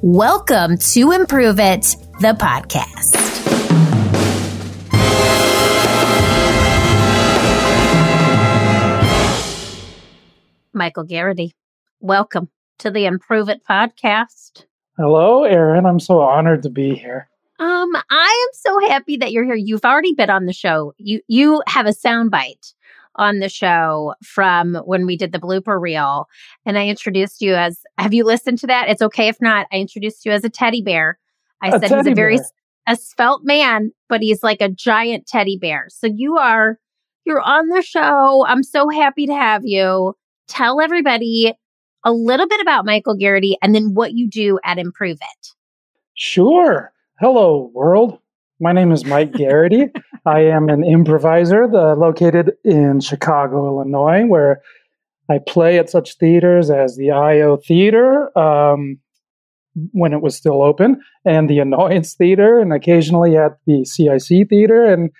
Welcome to Improve It, the podcast. Michael Geraghty, welcome to the Improve It podcast. Hello, Erin. I'm so honored to be here. Um, I am so happy that you're here. You've already been on the show. You you have a soundbite on the show from when we did the blooper reel, and I introduced you as. Have you listened to that? It's okay if not. I introduced you as a teddy bear. I A said he's a very bear. a svelte man, but he's like a giant teddy bear. So you are you're on the show. I'm so happy to have you. Tell everybody a little bit about Michael Geraghty and then what you do at Improve It. Sure. Hello, world. My name is Mike Geraghty. I am an improviser the, located in Chicago, Illinois, where I play at such theaters as the IO Theater um, when it was still open, and the Annoyance Theater, and occasionally at the CIC Theater. And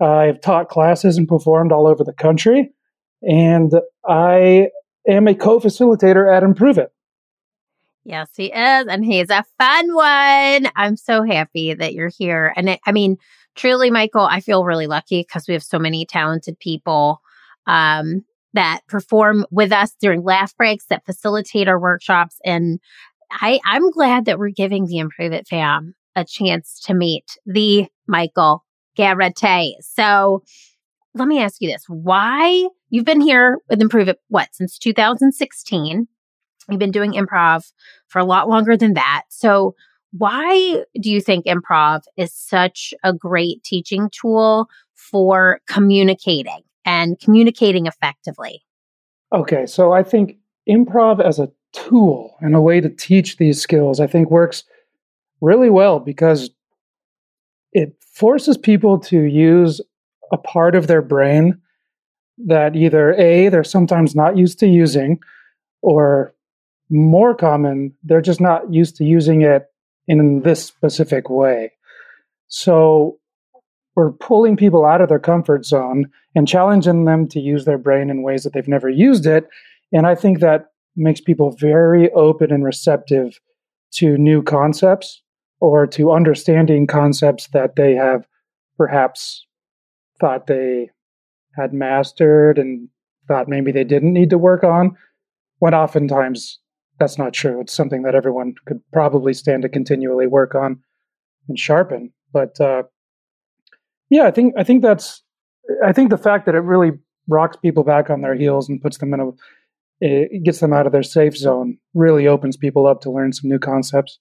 I've taught classes and performed all over the country. And I am a co facilitator at Improve It. Yes, he is. And he's a fun one. I'm so happy that you're here. And it, I mean, truly, Michael, I feel really lucky because we have so many talented people um, that perform with us during laugh breaks, that facilitate our workshops. And I, I'm glad that we're giving the Improve It fam a chance to meet the Michael Geraghty. So let me ask you this. Why you've been here with Improve It, what, since 2016? You've been doing improv for a lot longer than that. So, why do you think improv is such a great teaching tool for communicating and communicating effectively? Okay, so I think improv as a tool and a way to teach these skills, I think works really well because it forces people to use a part of their brain that either A, they're sometimes not used to using, or more common, they're just not used to using it in this specific way. So we're pulling people out of their comfort zone and challenging them to use their brain in ways that they've never used it. And I think that makes people very open and receptive to new concepts or to understanding concepts that they have perhaps thought they had mastered and thought maybe they didn't need to work on, when oftentimes that's not true. It's something that everyone could probably stand to continually work on and sharpen. But uh, yeah, I think I think that's I think the fact that it really rocks people back on their heels and puts them in a it gets them out of their safe zone really opens people up to learn some new concepts.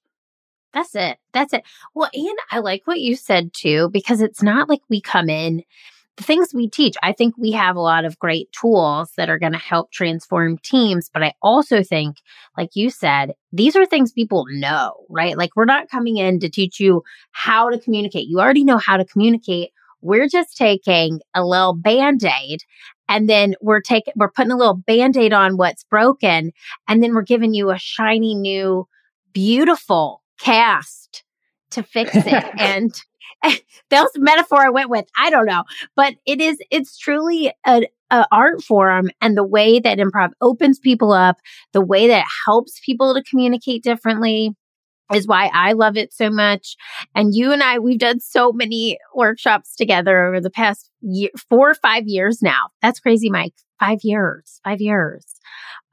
That's it. That's it. Well, and I like what you said too, because it's not like we come in, the things we teach, I think we have a lot of great tools that are going to help transform teams. But I also think, like you said, these are things people know, right? Like we're not coming in to teach you how to communicate. You already know how to communicate. We're just taking a little band aid and then we're taking, we're putting a little band aid on what's broken. And then we're giving you a shiny new, beautiful cast to fix it. and the metaphor I went with. I don't know, but it is, it's truly an art form and the way that improv opens people up, the way that it helps people to communicate differently is why I love it so much. And you and I, we've done so many workshops together over the past year, four or five years now. That's crazy, Mike. Five years, five years.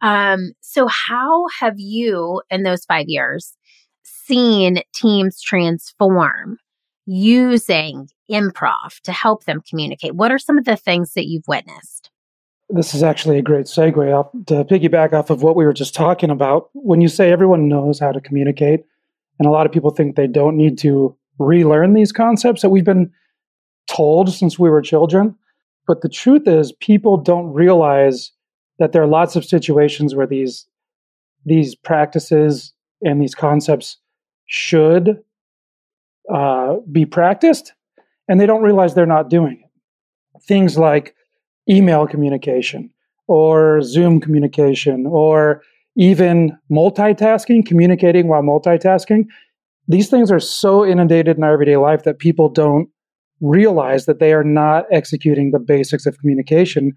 Um, so how have you in those five years seen teams transform using improv to help them communicate? What are some of the things that you've witnessed? This is actually a great segue off, to piggyback off of what we were just talking about. When you say everyone knows how to communicate, and a lot of people think they don't need to relearn these concepts that we've been told since we were children. But the truth is, people don't realize that there are lots of situations where these these practices and these concepts should uh, be practiced, and they don't realize they're not doing it. Things like email communication or Zoom communication or even multitasking, communicating while multitasking. These things are so inundated in our everyday life that people don't realize that they are not executing the basics of communication.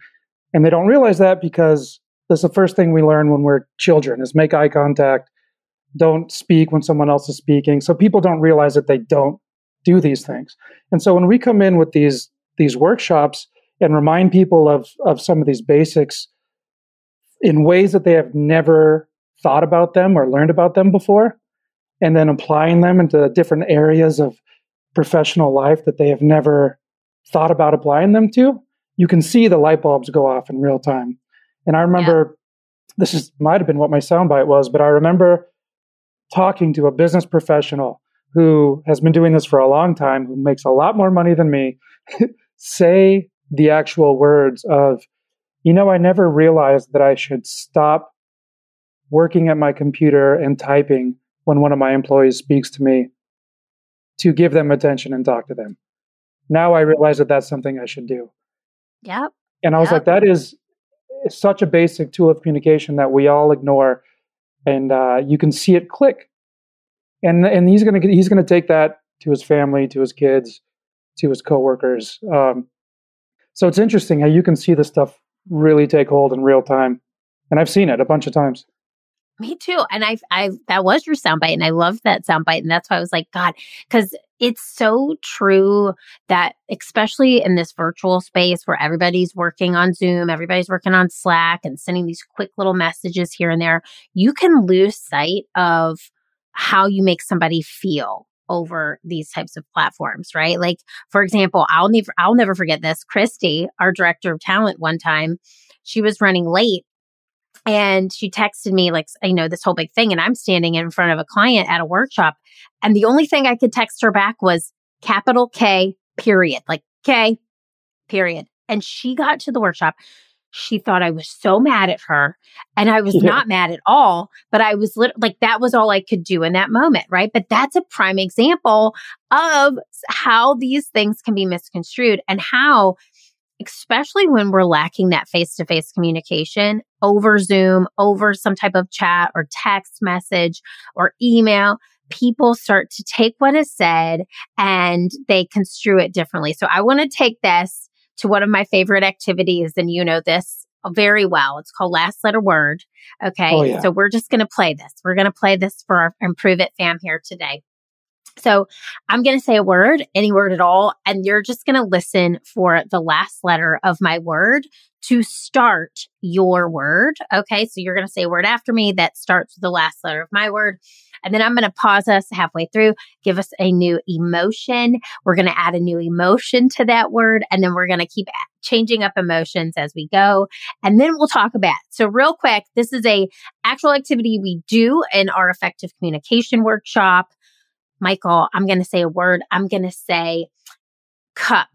And they don't realize that because that's the first thing we learn when we're children is make eye contact don't speak when someone else is speaking. So people don't realize that they don't do these things. And so when we come in with these these workshops and remind people of of some of these basics in ways that they have never thought about them or learned about them before, and then applying them into different areas of professional life that they have never thought about applying them to, you can see the light bulbs go off in real time. And I remember yeah. this is might have been what my soundbite was, but I remember talking to a business professional who has been doing this for a long time, who makes a lot more money than me, say the actual words of, you know, I never realized that I should stop working at my computer and typing when one of my employees speaks to me to give them attention and talk to them. Now I realize that that's something I should do. Yep. And I was yep. like, that is such a basic tool of communication that we all ignore, and uh, you can see it click. And and he's gonna he's gonna take that to his family, to his kids, to his coworkers. Um, so it's interesting how you can see this stuff really take hold in real time, and I've seen it a bunch of times. Me too. And I, I, that was your soundbite, and I loved that soundbite, and that's why I was like, God, because it's so true that especially in this virtual space where everybody's working on Zoom, everybody's working on Slack, and sending these quick little messages here and there, you can lose sight of how you make somebody feel over these types of platforms, right? Like, for example, I'll never, I'll never forget this. Christy, our director of talent, one time, she was running late and she texted me like, you know, this whole big thing. And I'm standing in front of a client at a workshop. And the only thing I could text her back was capital K period, like K period. And she got to the workshop. She thought I was so mad at her. And I was yeah. not mad at all, but I was lit- like, that was all I could do in that moment. Right. But that's a prime example of how these things can be misconstrued and how especially when we're lacking that face to face communication over Zoom, over some type of chat or text message or email, people start to take what is said and they construe it differently. So I want to take this to one of my favorite activities, and you know this very well. It's called Last Letter Word. Okay. Oh, yeah. So we're just going to play this. We're going to play this for our Improve It fam here today. So I'm going to say a word, any word at all, and you're just going to listen for the last letter of my word to start your word. Okay. So you're going to say a word after me that starts with the last letter of my word. And then I'm going to pause us halfway through, give us a new emotion. We're going to add a new emotion to that word. And then we're going to keep changing up emotions as we go. And then we'll talk about it. So real quick, this is a actual activity we do in our effective communication workshop. Michael, I'm going to say a word. I'm going to say cup,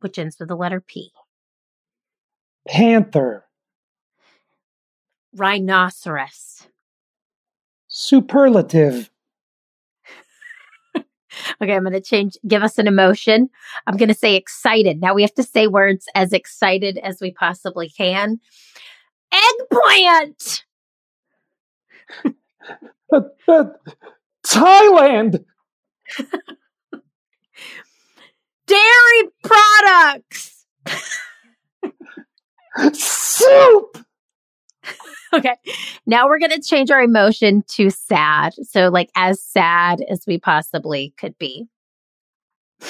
which ends with the letter P. Panther. Rhinoceros. Superlative. okay, I'm going to change, give us an emotion. I'm going to say excited. Now we have to say words as excited as we possibly can. Eggplant. Thailand. Dairy products. Soup. Okay. Now we're going to change our emotion to sad. So, like, as sad as we possibly could be.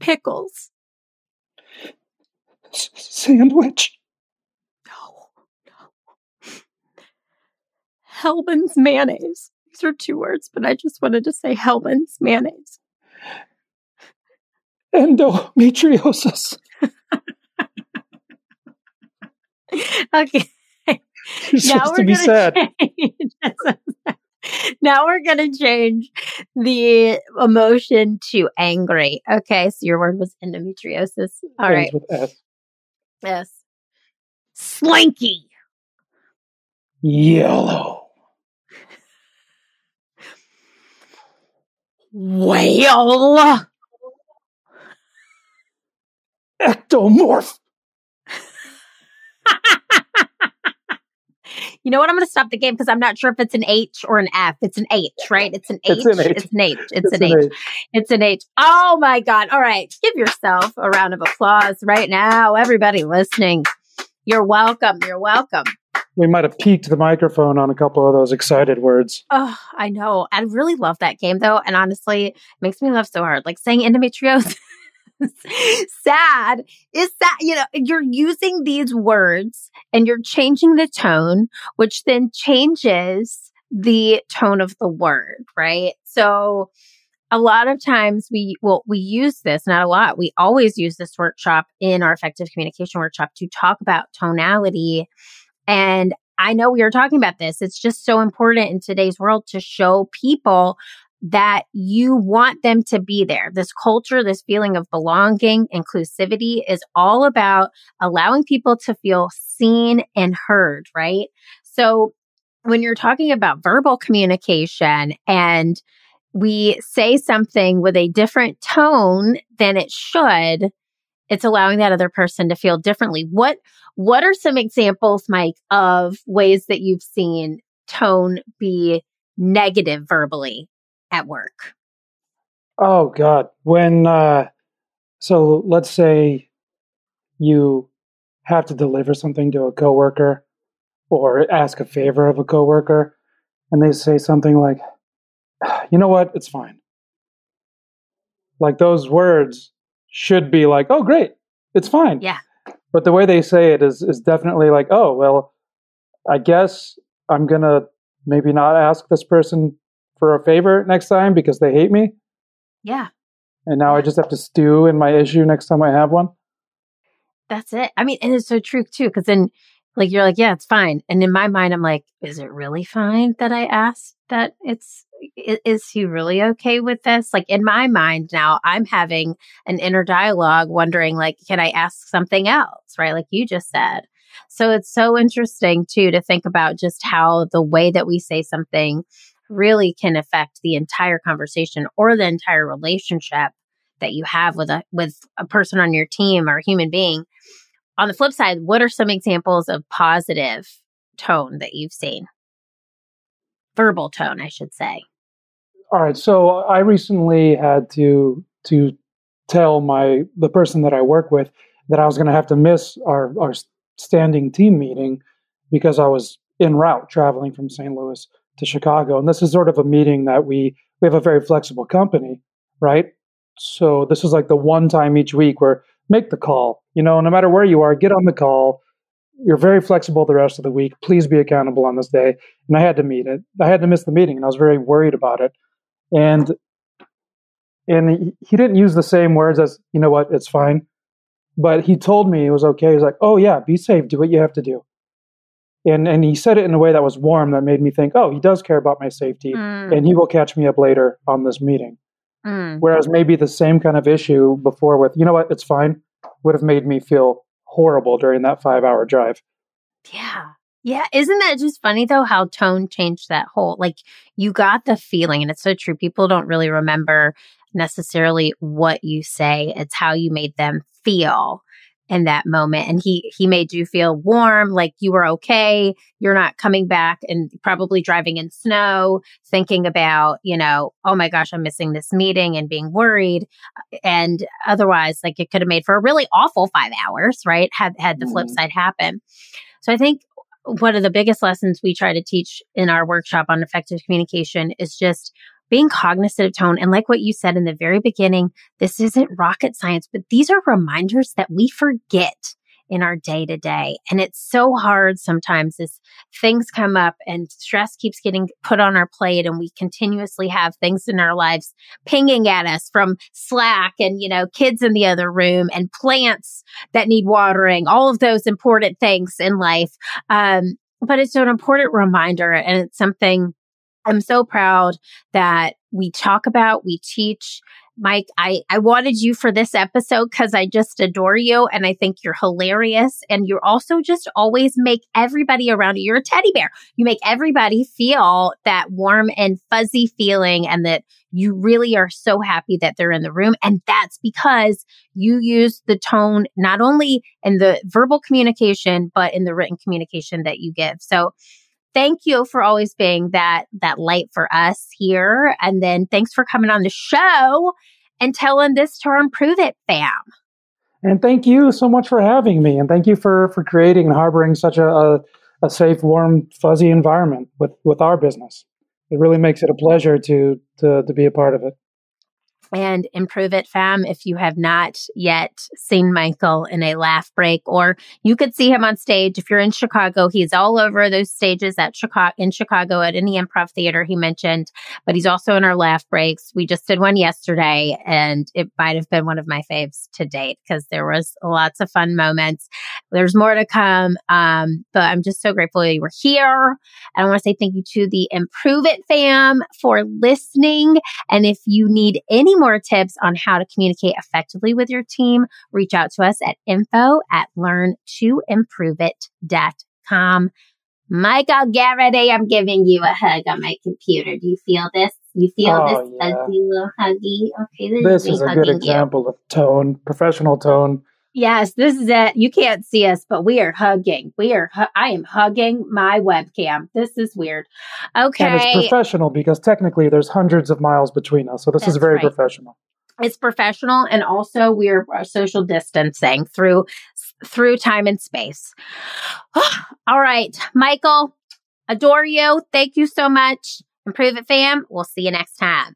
Pickles. S- sandwich. Hellmann's mayonnaise. These are two words, but I just wanted to say Hellmann's mayonnaise. Endometriosis. okay. You're now we're to be sad. now we're going to change the emotion to angry. Okay, so your word was endometriosis. All right. With S. S. Slinky. Yellow. Whale. Ectomorph. you know what? I'm going to stop the game because I'm not sure if it's an H or an F. It's an H, right? It's an H. It's an H. It's an H. It's, it's an, an H. H. It's an H. Oh my God. All right. Give yourself a round of applause right now. Everybody listening. You're welcome. You're welcome. We might have peaked the microphone on a couple of those excited words. Oh, I know. I really love that game though. And honestly, it makes me laugh so hard. Like saying endometriosis sad is that, you know, you're using these words and you're changing the tone, which then changes the tone of the word, right? So a lot of times we well we use this not a lot we always use this workshop in our effective communication workshop to talk about tonality and I know we are talking about this. It's just so important in today's world to show people that you want them to be there. This culture, this feeling of belonging, inclusivity is all about allowing people to feel seen and heard, right? So when you're talking about verbal communication and we say something with a different tone than it should, it's allowing that other person to feel differently. What what are some examples, Mike, of ways that you've seen tone be negative verbally at work? Oh God. When uh so let's say you have to deliver something to a coworker or ask a favor of a coworker and they say something like you know what it's fine like those words should be like oh great it's fine yeah but the way they say it is is definitely like oh well i guess i'm gonna maybe not ask this person for a favor next time because they hate me. Yeah. And now I just have to stew in my issue next time I have one. That's it. I mean, and it's so true too, because then like you're like, yeah, it's fine. And in my mind, I'm like, is it really fine that I asked that it's is he really okay with this? Like in my mind now, I'm having an inner dialogue wondering like, can I ask something else? Right? Like you just said. So it's so interesting too to think about just how the way that we say something really can affect the entire conversation or the entire relationship that you have with a with a person on your team or a human being. On the flip side, what are some examples of positive tone that you've seen? Verbal tone, I should say. All right, so I recently had to to tell my the person that I work with that I was going to have to miss our our standing team meeting because I was en route traveling from St. Louis to Chicago. And this is sort of a meeting that we we have a very flexible company, right? So this is like the one time each week where make the call. You know, no matter where you are, get on the call. You're very flexible the rest of the week. Please be accountable on this day. And I had to meet it. I had to miss the meeting, and I was very worried about it. And and he, didn't use the same words as you know what, it's fine. But he told me it was okay. He's like, oh yeah, be safe. Do what you have to do and and he said it in a way that was warm that made me think oh he does care about my safety mm. and he will catch me up later on this meeting mm. whereas maybe the same kind of issue before with you know what it's fine would have made me feel horrible during that five hour drive yeah yeah isn't that just funny though how tone changed that whole like you got the feeling and it's so true people don't really remember necessarily what you say it's how you made them feel in that moment and he he made you feel warm like you were okay you're not coming back and probably driving in snow thinking about you know oh my gosh i'm missing this meeting and being worried and otherwise like it could have made for a really awful 5 hours right had had the flip mm. side happen so i think one of the biggest lessons we try to teach in our workshop on effective communication is just being cognizant of tone. And like what you said in the very beginning, this isn't rocket science, but these are reminders that we forget in our day to day. And it's so hard sometimes as things come up and stress keeps getting put on our plate and we continuously have things in our lives pinging at us from Slack and, you know, kids in the other room and plants that need watering, all of those important things in life. Um, but it's an important reminder and it's something I'm so proud that we talk about, we teach. Mike, I, I wanted you for this episode because I just adore you and I think you're hilarious. And you also just always make everybody around you, you're a teddy bear. You make everybody feel that warm and fuzzy feeling and that you really are so happy that they're in the room. And that's because you use the tone not only in the verbal communication, but in the written communication that you give. So thank you for always being that that light for us here. And then thanks for coming on the show and telling this to our Improve It fam. And thank you so much for having me. And thank you for for creating and harboring such a, a, a safe, warm, fuzzy environment with, with our business. It really makes it a pleasure to, to, to be a part of it and improve it fam if you have not yet seen michael in a laugh break or you could see him on stage. If you're in chicago he's all over those stages at chicago in chicago at any improv theater he mentioned but he's also in our laugh breaks. We just did one yesterday and it might have been one of my faves to date because there was lots of fun moments. There's more to come um, but i'm just so grateful you were here. And i want to say thank you to the improve it fam for listening and if you need any more tips on how to communicate effectively with your team, reach out to us at info at learn to learntoimproveit.com. Michael Geraghty, I'm giving you a hug on my computer. Do you feel this? You feel oh, this yeah. fuzzy little huggy? Okay, this, this is a good example you. of tone, professional tone. Yes, this is it. You can't see us, but we are hugging. We are. Hu- I am hugging my webcam. This is weird. Okay, and it's professional because technically there's hundreds of miles between us, so this That's is very right. professional. It's professional, and also we're uh, social distancing through through time and space. All right, Michael, adore you. Thank you so much. Improve it, fam. We'll see you next time.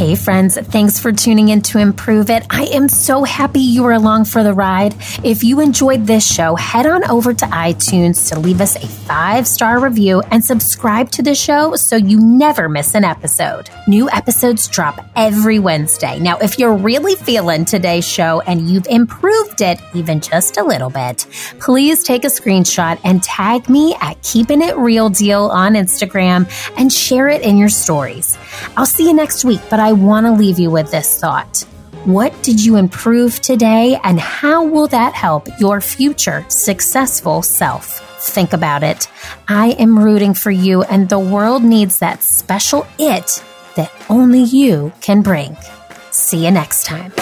Hey, friends, thanks for tuning in to Improve It. I am so happy you were along for the ride. If you enjoyed this show, head on over to iTunes to leave us a five star review and subscribe to the show so you never miss an episode. New episodes drop every Wednesday. Now, if you're really feeling today's show and you've improved it even just a little bit, please take a screenshot and tag me at Keeping It Real Deal on Instagram and share it in your stories. I'll see you next week, but I want to leave you with this thought. What did you improve today, and how will that help your future successful self? Think about it. I am rooting for you, and the world needs that special it that only you can bring. See you next time.